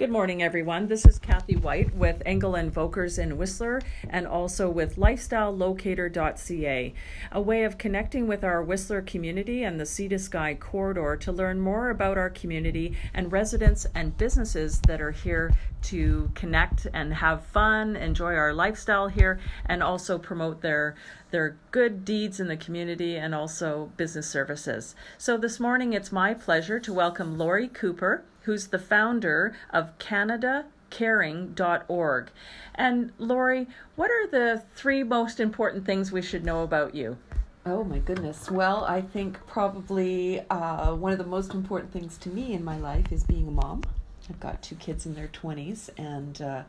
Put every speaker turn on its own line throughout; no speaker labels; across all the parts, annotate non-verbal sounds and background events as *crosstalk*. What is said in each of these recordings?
Good morning, everyone. This is Kathy White with Engel and Volkers in Whistler and also with lifestylelocator.ca, a way of connecting with our Whistler community and the Sea to Sky corridor to learn more about our community and residents and businesses that are here to connect and have fun, enjoy our lifestyle here, and also promote their their good deeds in the community and also business services. So this morning it's my pleasure to welcome Lori Cooper who's the founder of CanadaCaring.org. And Lori, what are the three most important things we should know about you?
Oh my goodness. Well, I think probably uh, one of the most important things to me in my life is being a mom. I've got two kids in their 20s, and uh,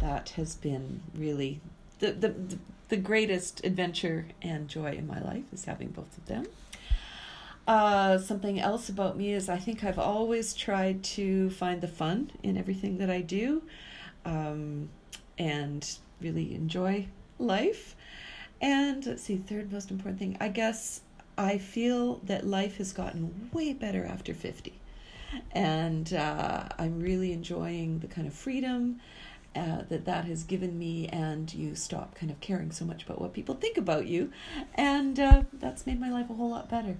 that has been really the, the, the greatest adventure and joy in my life is having both of them. Uh, something else about me is I think I've always tried to find the fun in everything that I do um, and really enjoy life. And let's see, third most important thing, I guess I feel that life has gotten way better after 50. And uh, I'm really enjoying the kind of freedom uh, that that has given me, and you stop kind of caring so much about what people think about you. And uh, that's made my life a whole lot better.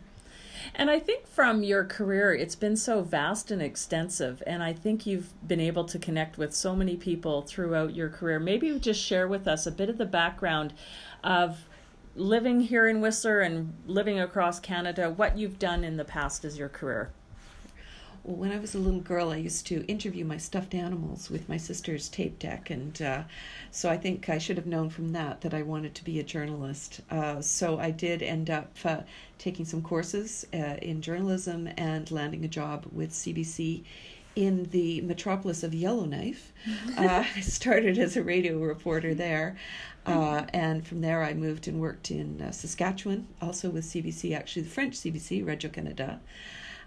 And I think from your career, it's been so vast and extensive. And I think you've been able to connect with so many people throughout your career. Maybe just share with us a bit of the background of living here in Whistler and living across Canada, what you've done in the past as your career.
Well, when I was a little girl, I used to interview my stuffed animals with my sister's tape deck, and uh, so I think I should have known from that that I wanted to be a journalist. Uh, so I did end up uh, taking some courses uh, in journalism and landing a job with CBC in the metropolis of Yellowknife. *laughs* uh, I started as a radio reporter there, uh, and from there I moved and worked in uh, Saskatchewan, also with CBC, actually the French CBC, Radio Canada.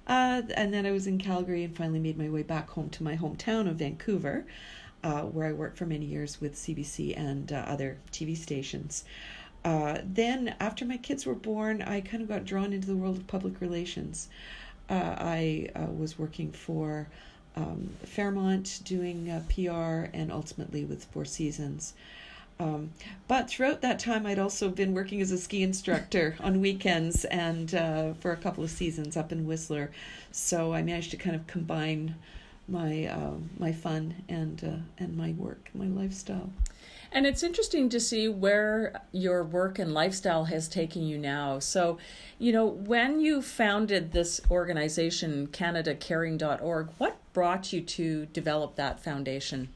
Uh, and then I was in Calgary and finally made my way back home to my hometown of Vancouver, uh, where I worked for many years with CBC and uh, other TV stations. Uh, then, after my kids were born, I kind of got drawn into the world of public relations. Uh, I uh, was working for um, Fairmont doing PR and ultimately with Four Seasons. Um, but throughout that time, I'd also been working as a ski instructor *laughs* on weekends and uh, for a couple of seasons up in Whistler. So I managed to kind of combine my uh, my fun and uh, and my work, my lifestyle.
And it's interesting to see where your work and lifestyle has taken you now. So, you know, when you founded this organization, CanadaCaring.org, what brought you to develop that foundation?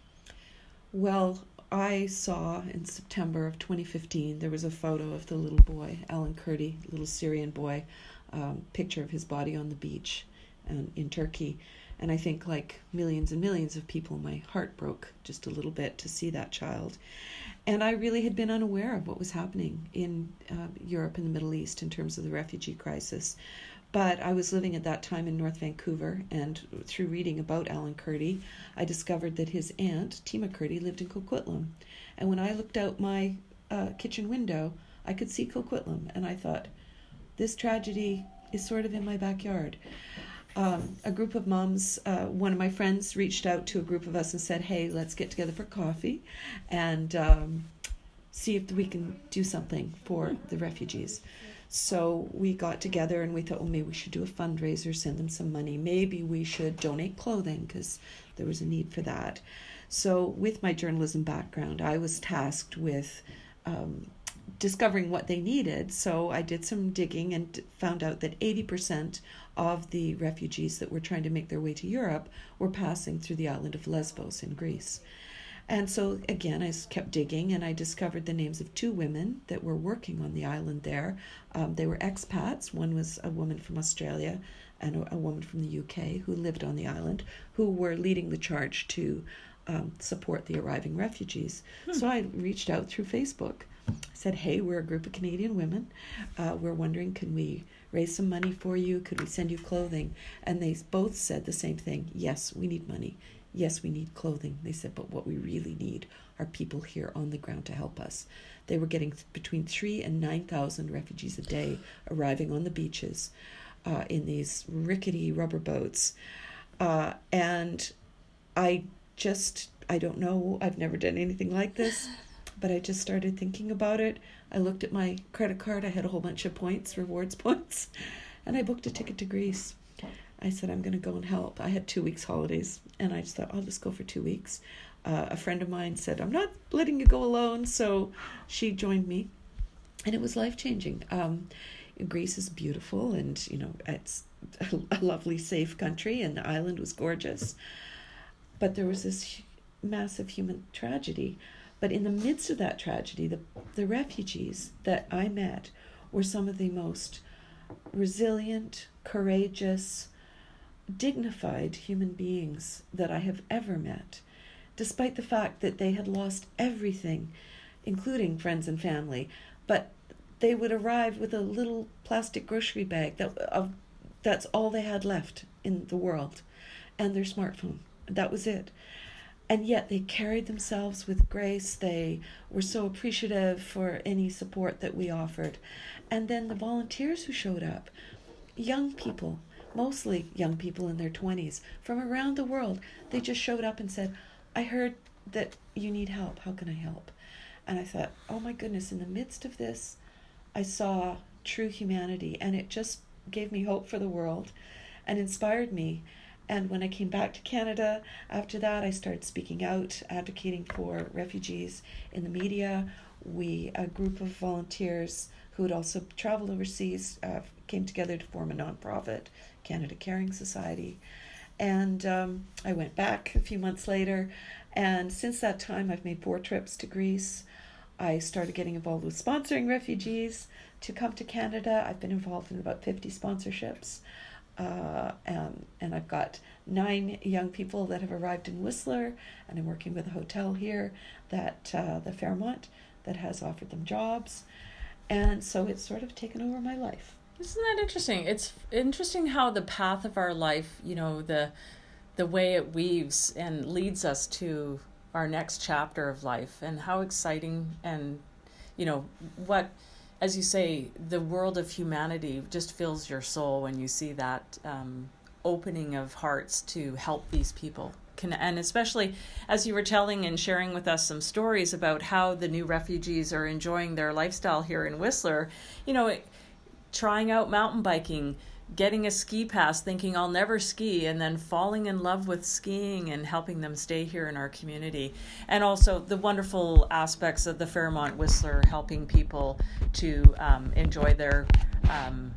Well, I saw in September of 2015, there was a photo of the little boy, Alan Kurdi, little Syrian boy, um, picture of his body on the beach in Turkey. And I think, like millions and millions of people, my heart broke just a little bit to see that child. And I really had been unaware of what was happening in uh, Europe and the Middle East in terms of the refugee crisis. But I was living at that time in North Vancouver, and through reading about Alan Kurdi, I discovered that his aunt, Tima Kurdi, lived in Coquitlam. And when I looked out my uh, kitchen window, I could see Coquitlam, and I thought, this tragedy is sort of in my backyard. Um, a group of moms, uh, one of my friends reached out to a group of us and said, hey, let's get together for coffee and um, see if we can do something for the refugees. So we got together and we thought, well, maybe we should do a fundraiser, send them some money. Maybe we should donate clothing because there was a need for that. So, with my journalism background, I was tasked with um, discovering what they needed. So, I did some digging and found out that 80% of the refugees that were trying to make their way to Europe were passing through the island of Lesbos in Greece. And so again, I kept digging and I discovered the names of two women that were working on the island there. Um, they were expats. One was a woman from Australia and a, a, woman from the UK who lived on the island, who were leading the charge to um, support the arriving refugees. Hmm. So I reached out through Facebook. I said, Hey, we're a group of Canadian women. Uh, we're wondering, can we raise some money for you? Could we send you clothing? And they both said the same thing Yes, we need money. Yes, we need clothing. They said, but what we really need are people here on the ground to help us. They were getting between three and 9,000 refugees a day arriving on the beaches uh, in these rickety rubber boats. Uh, and I just, I don't know, I've never done anything like this, but I just started thinking about it. I looked at my credit card, I had a whole bunch of points, rewards *laughs* points, and I booked a ticket to Greece. I said, I'm going to go and help. I had two weeks' holidays, and I just thought, I'll just go for two weeks. Uh, a friend of mine said, I'm not letting you go alone, so she joined me, and it was life changing. Um, Greece is beautiful, and you know, it's *laughs* a lovely, safe country, and the island was gorgeous. But there was this massive human tragedy. But in the midst of that tragedy, the, the refugees that I met were some of the most resilient, courageous, dignified human beings that I have ever met, despite the fact that they had lost everything, including friends and family. But they would arrive with a little plastic grocery bag that of that's all they had left in the world and their smartphone. That was it. And yet they carried themselves with grace. They were so appreciative for any support that we offered. And then the volunteers who showed up, young people, mostly young people in their 20s from around the world, they just showed up and said, I heard that you need help. How can I help? And I thought, oh my goodness, in the midst of this, I saw true humanity and it just gave me hope for the world and inspired me. And when I came back to Canada after that, I started speaking out, advocating for refugees in the media. We, a group of volunteers who had also traveled overseas, uh, came together to form a nonprofit, Canada Caring Society. And um, I went back a few months later. And since that time, I've made four trips to Greece. I started getting involved with sponsoring refugees to come to Canada. I've been involved in about 50 sponsorships. Uh, and, and I've got nine young people that have arrived in Whistler, and I'm working with a hotel here that uh, the Fairmont that has offered them jobs, and so it's sort of taken over my life.
Isn't that interesting? It's interesting how the path of our life, you know, the the way it weaves and leads us to our next chapter of life, and how exciting and you know what as you say, the world of humanity just fills your soul when you see that um, opening of hearts to help these people. Can, and especially as you were telling and sharing with us some stories about how the new refugees are enjoying their lifestyle here in Whistler, you know, it, trying out mountain biking, getting a ski pass thinking I'll never ski and then falling in love with skiing and helping them stay here in our community. And also the wonderful aspects of the Fairmont Whistler helping people to um, enjoy their um,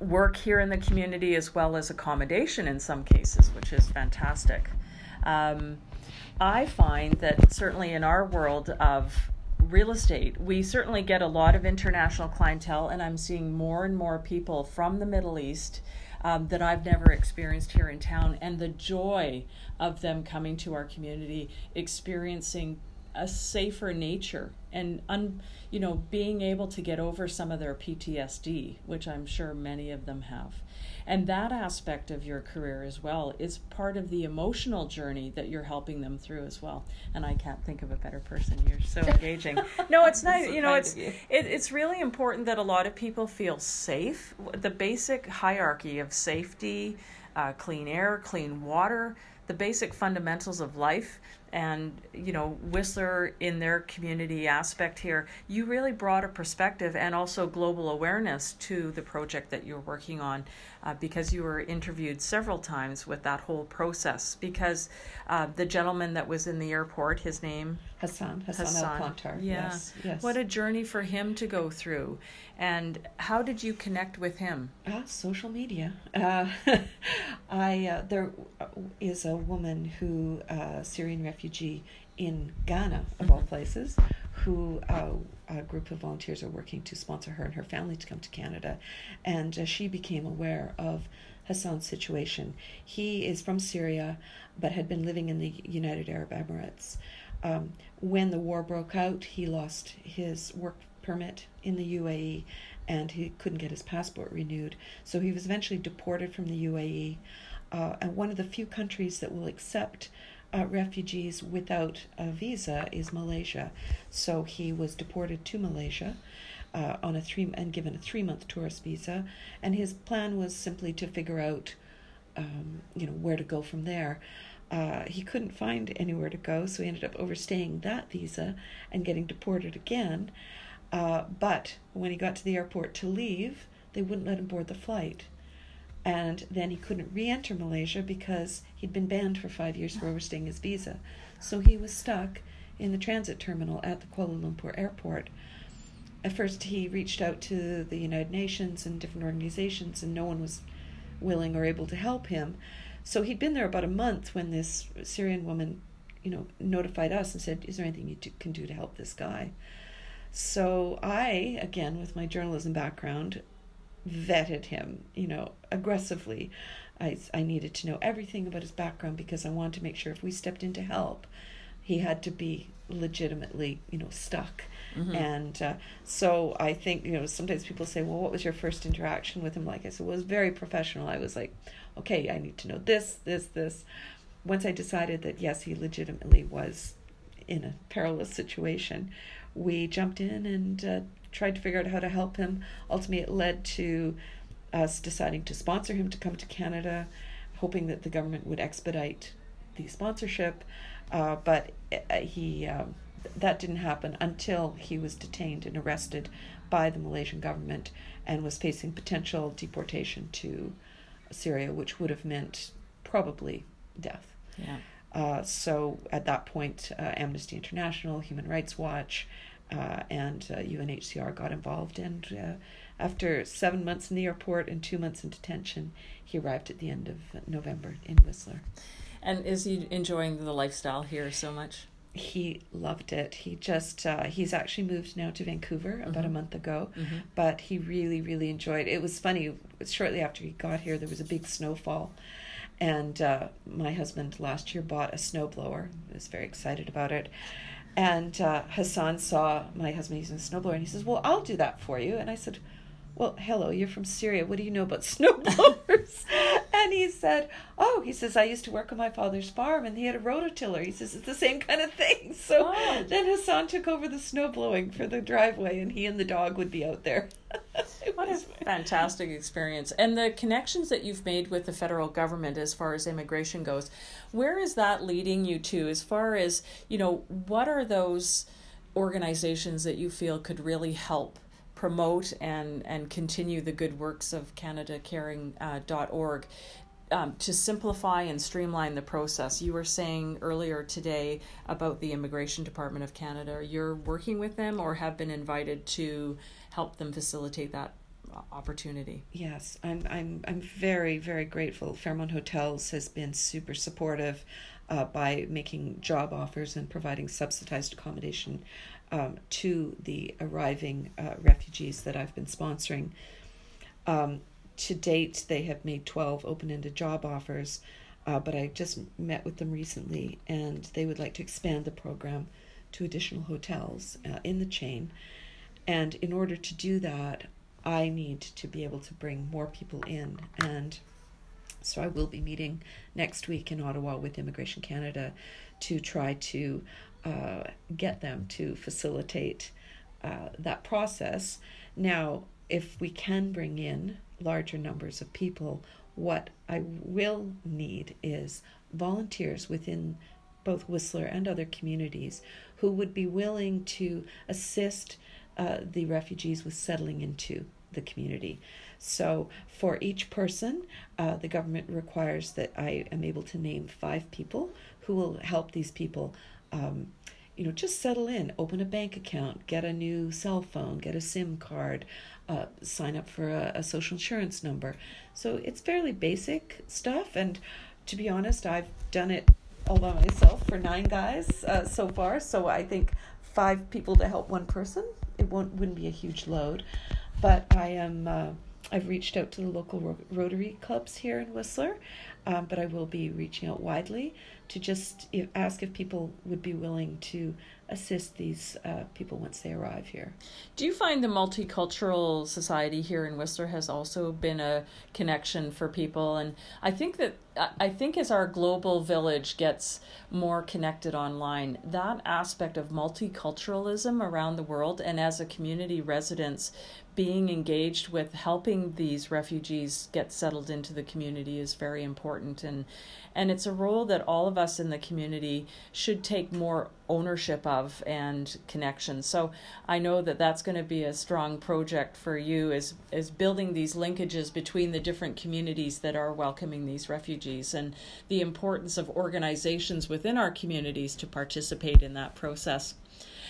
work here in the community as well as accommodation in some cases, which is fantastic. Um, I find that certainly in our world of real estate, we certainly get a lot of international clientele, and I'm seeing more and more people from the Middle East um, that I've never experienced here in town, and the joy of them coming to our community, experiencing a safer nature and un, you know being able to get over some of their PTSD which I'm sure many of them have. And that aspect of your career as well is part of the emotional journey that you're helping them through as well. And i can't think of a better person. You're so *laughs* engaging. No it's nice you know it's you. it, it's really important that a lot of people feel safe. The basic hierarchy of safety uh, clean air clean water the basic fundamentals of life and you know Whistler in their community aspect here, you really brought a perspective and also global awareness to the project that you're working on, uh, because you were interviewed several times with that whole process. Because uh, the gentleman that was in the airport, his name
Hassan Hassan, Hassan. Al
Yeah.
Yes, yes.
What a journey for him to go through, and how did you connect with him?
Uh, social media. Uh, *laughs* I uh, there is a woman who uh, Syrian refugee refugee in Ghana, of all places, who uh, a group of volunteers are working to sponsor her and her family to come to Canada. And uh, she became aware of Hassan's situation. He is from Syria, but had been living in the United Arab Emirates. Um, when the war broke out, he lost his work permit in the UAE and he couldn't get his passport renewed. So he was eventually deported from the UAE. Uh, and one of the few countries that will accept uh, refugees without a visa is Malaysia. So he was deported to Malaysia uh, on a three and given a three month tourist visa, and his plan was simply to figure out, um, you know, where to go from there. Uh, he couldn't find anywhere to go, so he ended up overstaying that visa and getting deported again. Uh, but when he got to the airport to leave, they wouldn't let him board the flight. And then he couldn't re enter Malaysia because he'd been banned for five years for overstaying his visa. So he was stuck in the transit terminal at the Kuala Lumpur airport. At first, he reached out to the United Nations and different organizations, and no one was willing or able to help him. So he'd been there about a month when this Syrian woman, you know, notified us and said, "Is there anything you can do to help this guy?" So I, again with my journalism background, vetted him, you know, aggressively. I I needed to know everything about his background because I wanted to make sure if we stepped in to help, he had to be legitimately, you know, stuck. Mm-hmm. And uh, so I think, you know, sometimes people say, well, what was your first interaction with him like? I said, well, it was very professional. I was like, okay, I need to know this, this, this. Once I decided that, yes, he legitimately was in a perilous situation, we jumped in and uh, tried to figure out how to help him. Ultimately, it led to us deciding to sponsor him to come to Canada, hoping that the government would expedite the sponsorship. Uh, but uh, he um, that didn't happen until he was detained and arrested by the Malaysian government and was facing potential deportation to Syria, which would have meant probably death.
Yeah.
Uh, so at that point, uh, Amnesty International, Human Rights Watch, uh, and UNHCR uh, got involved. And uh, after seven months in the airport and two months in detention, he arrived at the end of November in Whistler.
And is he enjoying the lifestyle here so much?
he loved it. He just uh, he's actually moved now to Vancouver about mm-hmm. a month ago,
mm-hmm.
but he really really enjoyed. It. it was funny. Shortly after he got here, there was a big snowfall, and uh, my husband last year bought a snowblower. He was very excited about it. And uh, Hassan saw my husband using a snowblower, and he says, "Well, I'll do that for you." And I said, well, hello, you're from Syria. What do you know about *laughs* snowblowers? and he said, oh, he says, I used to work on my father's farm and he had a rototiller. He says, it's the same kind of thing. *laughs* So oh. then Hassan took over the snowblowing for the driveway and he and the dog would be out there. *laughs*
what a fantastic experience. And the connections that you've made with the federal government as far as immigration goes, where is that leading you to as far as, you know, what are those organizations that you feel could really help promote and, and continue the good works of CanadaCaring.org. Uh, um, to simplify and streamline the process. You were saying earlier today about the Immigration Department of Canada. You're working with them or have been invited to help them facilitate that opportunity.
Yes, I'm I'm I'm very very grateful. Fairmont Hotels has been super supportive uh, by making job offers and providing subsidized accommodation um, to the arriving uh, refugees that I've been sponsoring. Um, to date, they have made 12 open ended job offers, uh, but I just met with them recently and they would like to expand the program to additional hotels uh, in the chain. And in order to do that, I need to be able to bring more people in. And so I will be meeting next week in Ottawa with Immigration Canada to try to uh, get them to facilitate uh, that process. Now, if we can bring in larger numbers of people, what I will need is volunteers within both Whistler and other communities who would be willing to assist uh, the refugees was settling into the community. So, for each person, uh, the government requires that I am able to name five people who will help these people um, you know, just settle in, open a bank account, get a new cell phone, get a SIM card, uh, sign up for a, a, social insurance number. So it's fairly basic stuff. And to be honest, I've done it all by myself for nine guys uh, so far. So I think five people to help one person, it won't wouldn't be a huge load. But I am. Uh, I've reached out to the local ro- Rotary clubs here in Whistler, um, but I will be reaching out widely to just if, ask if people would be willing to assist these uh, people once they arrive here.
Do you find the multicultural society here in Whistler has also been a connection for people? And I think that I think as our global village gets more connected online, that aspect of multiculturalism around the world and as a community residents being engaged with helping these refugees get settled into the community is very important and and it's a role that all of of us in the community should take more ownership of and connection. So I know that that's going to be a strong project for you is is building these linkages between the different communities that are welcoming these refugees and the importance of organizations within our communities to participate in that process.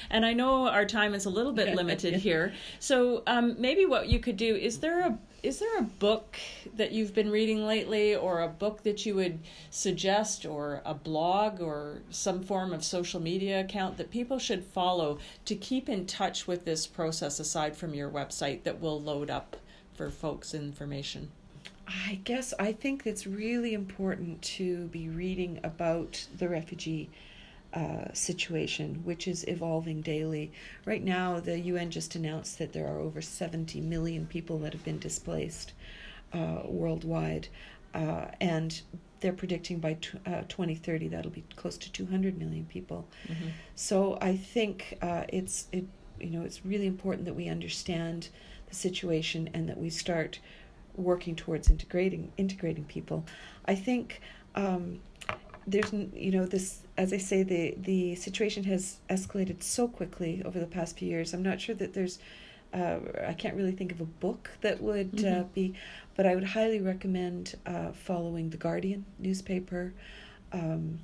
And I know our time is a little bit limited here. So um, maybe what you could do is there a is there a book that you've been reading lately or a book that you would suggest or a blog or some form of social media account that people should follow to keep in touch with this process aside from your website that will load up for folks information?
I guess I think it's really important to be reading about the refugee uh, situation, which is evolving daily. Right now, the UN just announced that there are over 70 million people that have been displaced uh, worldwide, uh, and they're predicting by t- uh, 2030 that'll be close to 200 million people. Mm-hmm. So I think uh, it's it you know it's really important that we understand the situation and that we start working towards integrating integrating people. I think. Um, there's you know this as I say the the situation has escalated so quickly over the past few years. I'm not sure that there's uh, I can't really think of a book that would uh, mm-hmm. uh, be, but I would highly recommend uh, following the Guardian newspaper. Um,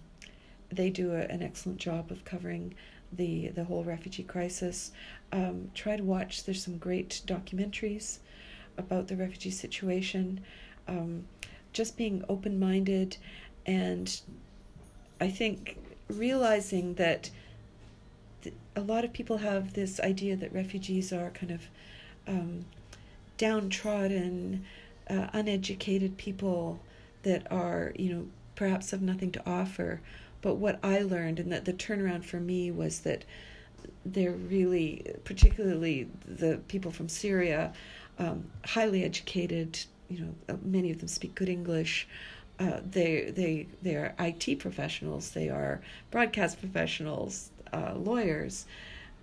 they do a, an excellent job of covering the the whole refugee crisis. Um, try to watch. There's some great documentaries about the refugee situation. Um, just being open minded and I think realizing that th- a lot of people have this idea that refugees are kind of um, downtrodden, uh, uneducated people that are, you know, perhaps have nothing to offer. But what I learned, and that the turnaround for me was that they're really, particularly the people from Syria, um, highly educated. You know, uh, many of them speak good English. Uh, they they they are IT professionals, they are broadcast professionals, uh, lawyers.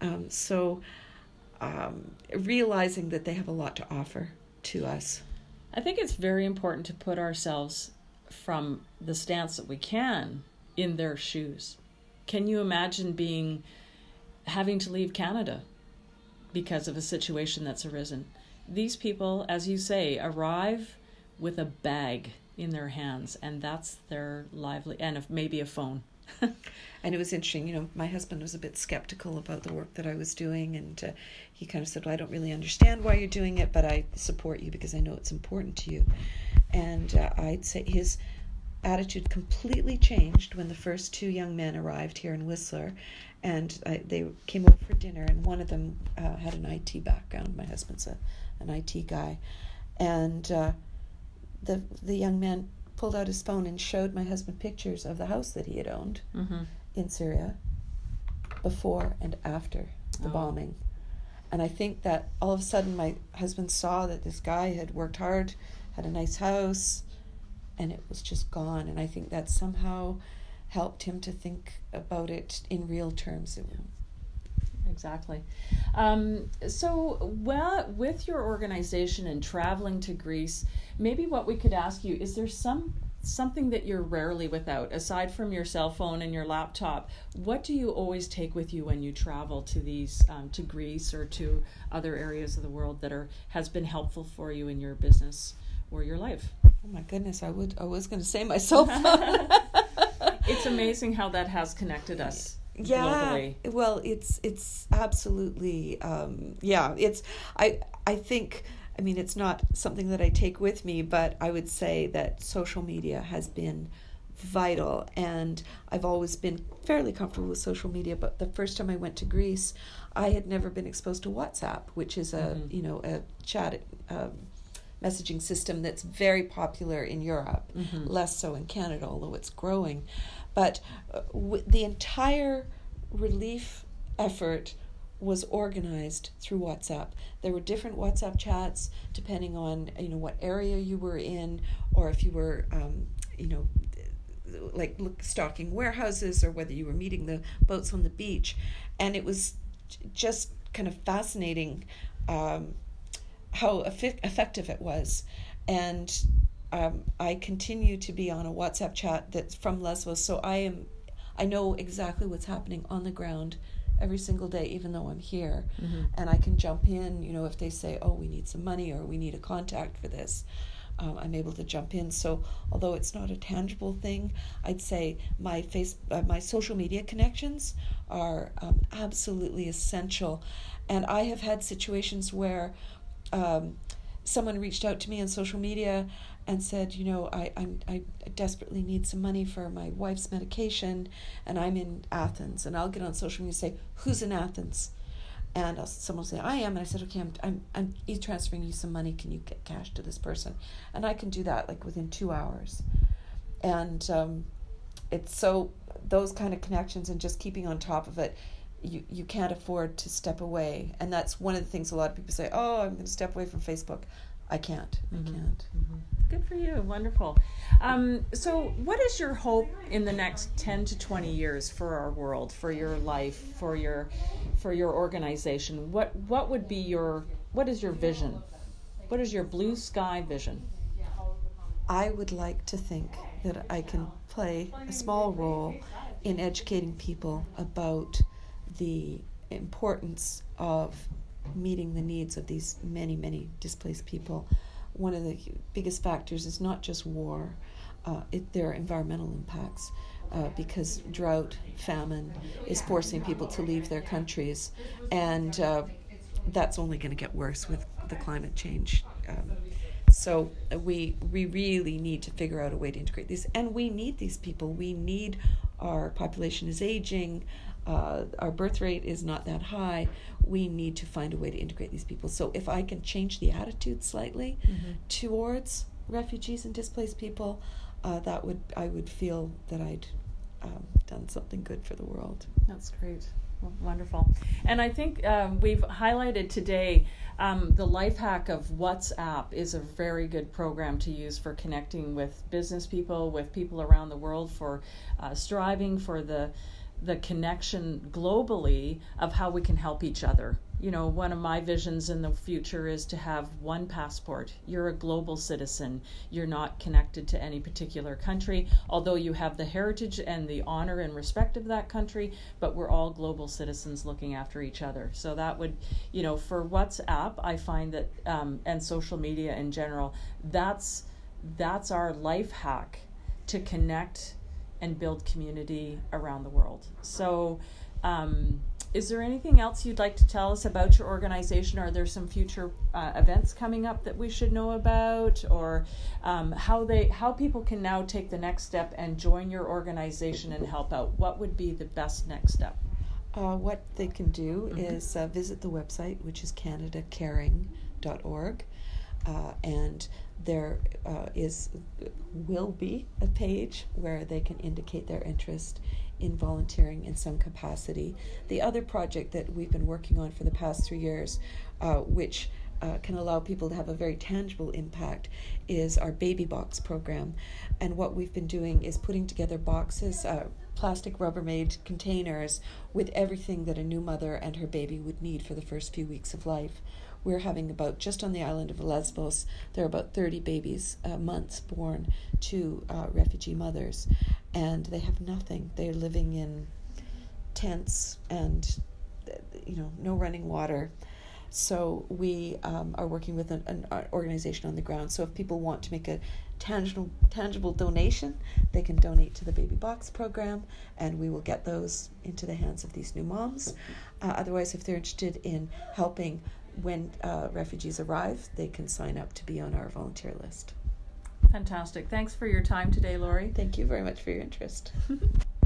Um, so um, realizing that they have a lot to offer to us.
I think it's very important to put ourselves from the stance that we can in their shoes. Can you imagine being having to leave Canada because of a situation that's arisen? These people, as you say, arrive with a bag in their hands, and that's their lively and if maybe a phone. *laughs*
and it was interesting, you know, my husband was a bit skeptical about the work that I was doing, and uh, he kind of said, "Well, I don't really understand why you're doing it, but I support you because I know it's important to you." And uh, I'd say his attitude completely changed when the first two young men arrived here in Whistler, and they came over for dinner, and one of them uh, had an IT background. My husband's a, an IT guy, and uh, the the young man pulled out his phone and showed my husband pictures of the house that he had owned mm-hmm. in Syria before and after the oh. bombing. And I think that all of a sudden my husband saw that this guy had worked hard, had a nice house, and it was just gone. And I think that somehow helped him to think about it in real terms. It,
exactly. Um, so, well, with your organization and traveling to Greece, maybe what we could ask you is there some something that you're rarely without aside from your cell phone and your laptop? What do you always take with you when you travel to these um, to greece or to other areas of the world that are has been helpful for you in your business or your life?
Oh my goodness i would i was going to say my cell phone. *laughs*
It's amazing how that has connected us
yeah
globally.
well it's it's absolutely um, yeah it's i i think i mean it's not something that i take with me but i would say that social media has been vital and i've always been fairly comfortable with social media but the first time i went to greece i had never been exposed to whatsapp which is a mm-hmm. you know a chat um, messaging system that's very popular in europe mm-hmm. less so in canada although it's growing but uh, w- the entire relief effort was organized through WhatsApp. There were different WhatsApp chats depending on you know what area you were in, or if you were um, you know like look, stocking warehouses, or whether you were meeting the boats on the beach, and it was just kind of fascinating um, how effective it was, and um, I continue to be on a WhatsApp chat that's from Lesbos, so I am, I know exactly what's happening on the ground every single day, even though I'm here,
Mm-hmm.
and I can jump in. You know, if they say, "Oh, we need some money" or "We need a contact for this," um, I'm able to jump in. So, although it's not a tangible thing, I'd say my face, uh, my social media connections are um, absolutely essential. And I have had situations where um, someone reached out to me on social media and said, you know, I, I'm, I desperately need some money for my wife's medication, and I'm in Athens. And I'll get on social media and say, who's in Athens? And I'll, someone will say, I am. And I said, okay, I'm, I'm, I'm e-transferring you some money. Can you get cash to this person? And I can do that like within two hours. And um, it's so, those kind of connections and just keeping on top of it, you, you can't afford to step away. And that's one of the things a lot of people say, oh, I'm going to step away from Facebook. I can't.
Mhm.
I can't.
Good for you. Wonderful. Um, so, what is your hope in the next ten to twenty years for our world, for your life, for your for your organization? What what would be your what is your vision? What is your blue sky vision?
I would like to think that I can play a small role in educating people about the importance of meeting the needs of these many, many displaced people. One of the biggest factors is not just war, uh, it, there are environmental impacts. Uh, because drought, famine is forcing people to leave their countries, and uh, that's only going to get worse with the climate change. Um, so we we really need to figure out a way to integrate these, and we need these people. We need our population is aging, uh, our birth rate is not that high. We need to find a way to integrate these people. So if I can change the attitude slightly towards refugees and displaced people, uh, that would I would feel that I'd um, done something good for the world.
That's great. Well, wonderful. And I think um, we've highlighted today um, the life hack of WhatsApp is a very good program to use for connecting with business people, with people around the world, for uh, striving for the the connection globally of how we can help each other. You know, one of my visions in the future is to have one passport. You're a global citizen. You're not connected to any particular country, although you have the heritage and the honor and respect of that country, but we're all global citizens looking after each other. So that would, you know, for WhatsApp, I find that, um, and social media in general, that's that's our life hack to connect and build community around the world. So, um, is there anything else you'd like to tell us about your organization? Are there some future uh, events coming up that we should know about, or um, how they how people can now take the next step and join your organization and help out? What would be the best next step?
Uh, what they can do
Mhm.
is uh, visit the website, which is canadacaring.org, uh, and there uh, is will be a page where they can indicate their interest in volunteering in some capacity. The other project that we've been working on for the past three years, uh, which uh, can allow people to have a very tangible impact is our baby box program. And what we've been doing is putting together boxes, uh, plastic Rubbermaid containers with everything that a new mother and her baby would need for the first few weeks of life. We're having about, just on the island of Lesbos, there are about 30 babies, uh, months born to uh, refugee mothers. And they have nothing. They're living in tents and, uh, you know, no running water. So we um, are working with an, an uh, organization on the ground. So if people want to make a tangible tangible donation, they can donate to the Baby Box program, and we will get those into the hands of these new moms. Uh, otherwise, if they're interested in helping when uh, refugees arrive, they can sign up to be on our volunteer list.
Fantastic. Thanks for your time today, Lori.
Thank you very much for your interest. *laughs*